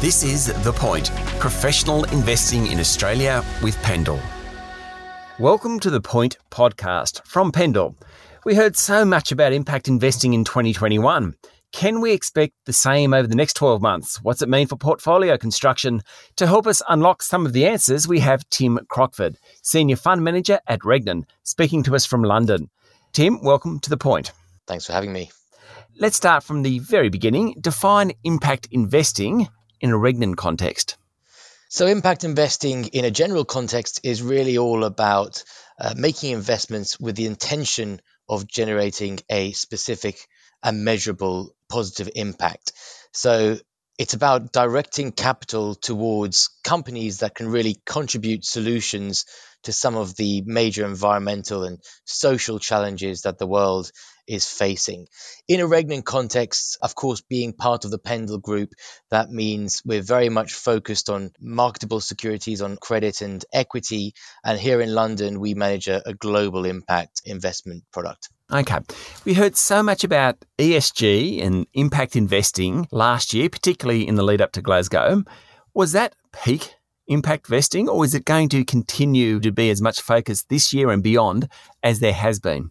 This is The Point Professional Investing in Australia with Pendal. Welcome to The Point podcast from Pendal. We heard so much about impact investing in 2021. Can we expect the same over the next 12 months? What's it mean for portfolio construction? To help us unlock some of the answers, we have Tim Crockford, Senior Fund Manager at Regnan, speaking to us from London. Tim, welcome to The Point. Thanks for having me. Let's start from the very beginning. Define impact investing in a Regnan context? So, impact investing in a general context is really all about uh, making investments with the intention of generating a specific and measurable positive impact. So, it's about directing capital towards companies that can really contribute solutions to some of the major environmental and social challenges that the world is facing. In a Regnan context, of course, being part of the Pendal Group, that means we're very much focused on marketable securities, on credit and equity. And here in London, we manage a, a global impact investment product. Okay. We heard so much about ESG and impact investing last year, particularly in the lead up to Glasgow. Was that peak impact vesting, or is it going to continue to be as much focus this year and beyond as there has been?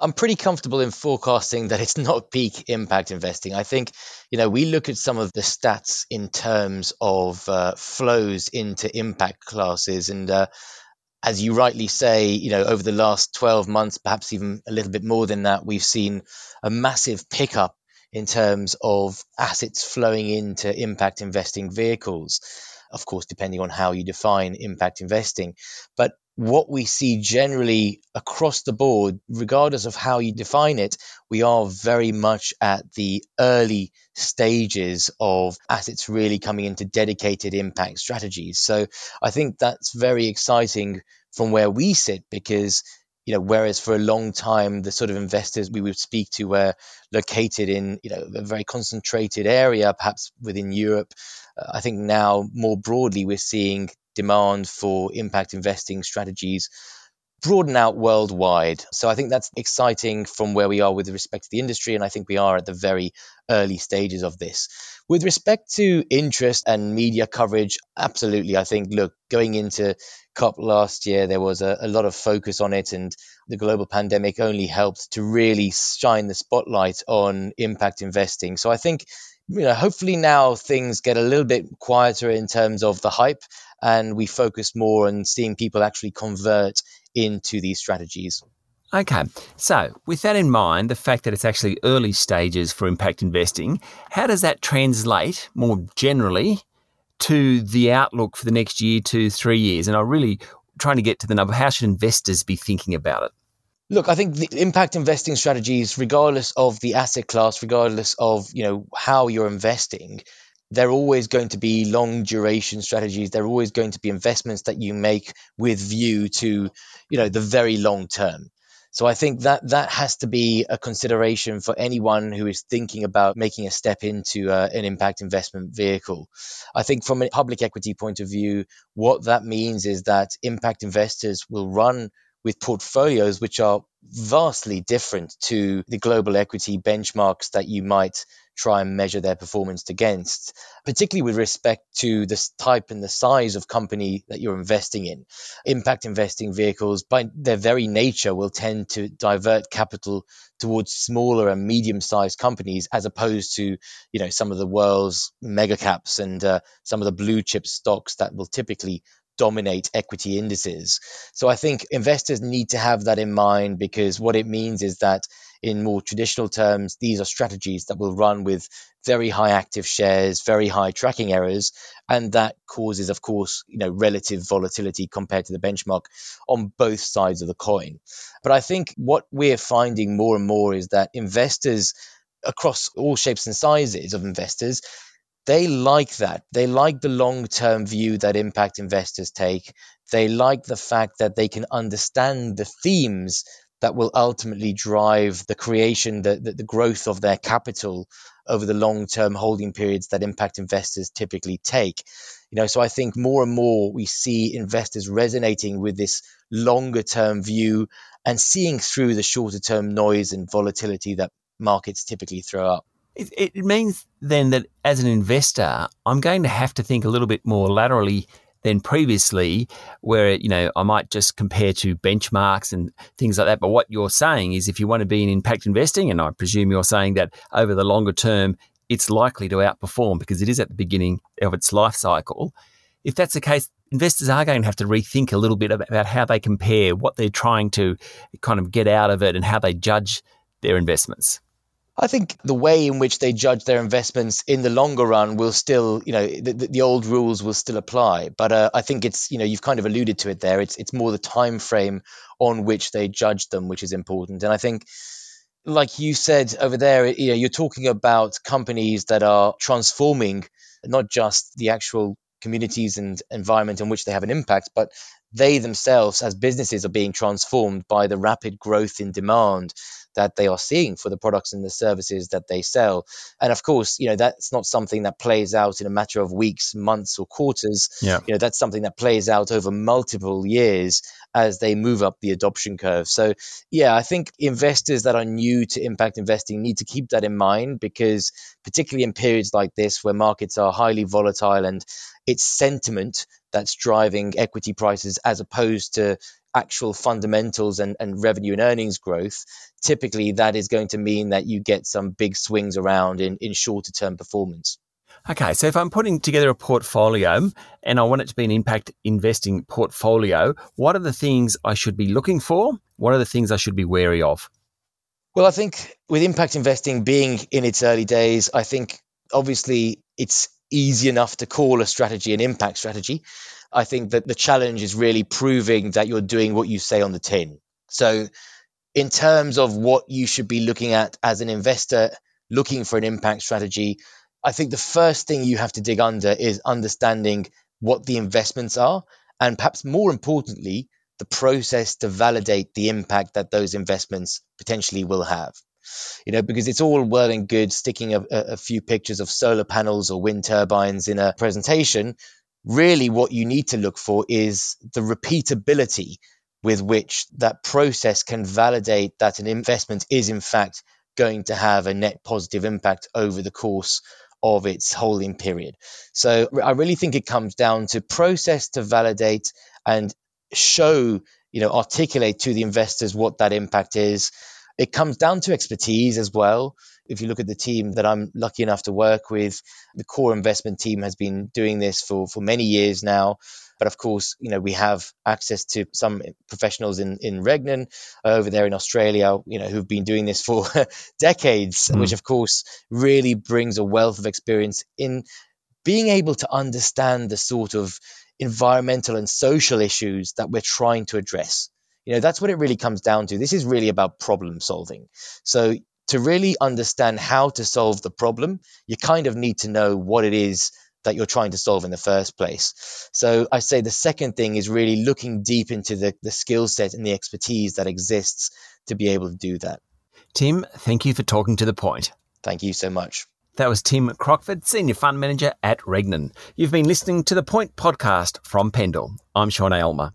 I'm pretty comfortable in forecasting that it's not peak impact investing. I think, you know, we look at some of the stats in terms of uh, flows into impact classes. And uh, as you rightly say, you know, over the last 12 months, perhaps even a little bit more than that, we've seen a massive pickup in terms of assets flowing into impact investing vehicles. Of course, depending on how you define impact investing. But what we see generally across the board, regardless of how you define it, we are very much at the early stages of assets really coming into dedicated impact strategies. So I think that's very exciting from where we sit because you know whereas for a long time the sort of investors we would speak to were located in you know a very concentrated area perhaps within Europe uh, I think now more broadly we're seeing demand for impact investing strategies broaden out worldwide. So I think that's exciting from where we are with respect to the industry. And I think we are at the very early stages of this. With respect to interest and media coverage, absolutely. I think, look, going into COP last year, there was a, a lot of focus on it, and the global pandemic only helped to really shine the spotlight on impact investing. So I think you know, hopefully now things get a little bit quieter in terms of the hype and we focus more on seeing people actually convert into these strategies. Okay, so with that in mind, the fact that it's actually early stages for impact investing, how does that translate more generally to the outlook for the next year, to three years? And I'm really trying to get to the number. How should investors be thinking about it? Look, I think the impact investing strategies, regardless of the asset class, regardless of you know how you're investing, they're always going to be long duration strategies. They're always going to be investments that you make with view to you know the very long term. So I think that that has to be a consideration for anyone who is thinking about making a step into uh, an impact investment vehicle. I think from a public equity point of view, what that means is that impact investors will run with portfolios which are vastly different to the global equity benchmarks that you might try and measure their performance against, particularly with respect to the type and the size of company that you're investing in. Impact investing vehicles, by their very nature, will tend to divert capital towards smaller and medium-sized companies, as opposed to, you know, some of the world's mega caps and uh, some of the blue chip stocks that will typically dominate equity indices. So I think investors need to have that in mind because what it means is that in more traditional terms, these are strategies that will run with very high active shares, very high tracking errors, and that causes, of course, you know, relative volatility compared to the benchmark on both sides of the coin. But I think what we're finding more and more is that investors across all shapes and sizes of investors they like that. They like the long term view that impact investors take. They like the fact that they can understand the themes that will ultimately drive the creation, the, the, the growth of their capital over the long term holding periods that impact investors typically take. You know, so I think more and more we see investors resonating with this longer term view and seeing through the shorter term noise and volatility that markets typically throw up. It, it means then that as an investor, I'm going to have to think a little bit more laterally than previously, where you know I might just compare to benchmarks and things like that. But what you're saying is, if you want to be in impact investing, and I presume you're saying that over the longer term, it's likely to outperform because it is at the beginning of its life cycle. If that's the case, investors are going to have to rethink a little bit about how they compare, what they're trying to kind of get out of it, and how they judge their investments. I think the way in which they judge their investments in the longer run will still, you know, the, the old rules will still apply. But uh, I think it's, you know, you've kind of alluded to it there. It's it's more the time frame on which they judge them, which is important. And I think, like you said over there, you know, you're talking about companies that are transforming not just the actual communities and environment in which they have an impact, but they themselves as businesses are being transformed by the rapid growth in demand that they are seeing for the products and the services that they sell. And of course, you know, that's not something that plays out in a matter of weeks, months, or quarters. Yeah. You know, that's something that plays out over multiple years as they move up the adoption curve. So, yeah, I think investors that are new to impact investing need to keep that in mind because, particularly in periods like this where markets are highly volatile and it's sentiment that's driving equity prices as opposed to actual fundamentals and, and revenue and earnings growth, typically that is going to mean that you get some big swings around in, in shorter term performance. Okay, so if I'm putting together a portfolio and I want it to be an impact investing portfolio, what are the things I should be looking for? What are the things I should be wary of? Well, I think with impact investing being in its early days, I think obviously it's easy enough to call a strategy an impact strategy. I think that the challenge is really proving that you're doing what you say on the tin. So, in terms of what you should be looking at as an investor looking for an impact strategy, I think the first thing you have to dig under is understanding what the investments are, and perhaps more importantly, the process to validate the impact that those investments potentially will have. You know, because it's all well and good sticking a, a few pictures of solar panels or wind turbines in a presentation, really what you need to look for is the repeatability with which that process can validate that an investment is in fact going to have a net positive impact over the course of its holding period. So I really think it comes down to process to validate and show, you know, articulate to the investors what that impact is. It comes down to expertise as well if you look at the team that I'm lucky enough to work with, the core investment team has been doing this for, for many years now. But of course, you know, we have access to some professionals in, in Regnan uh, over there in Australia, you know, who've been doing this for decades, mm. which of course really brings a wealth of experience in being able to understand the sort of environmental and social issues that we're trying to address. You know, that's what it really comes down to. This is really about problem solving. So to really understand how to solve the problem, you kind of need to know what it is that you're trying to solve in the first place. So I say the second thing is really looking deep into the, the skill set and the expertise that exists to be able to do that. Tim, thank you for talking to the point. Thank you so much. That was Tim Crockford, Senior Fund Manager at Regnan. You've been listening to the Point podcast from Pendal. I'm Sean Aylmer.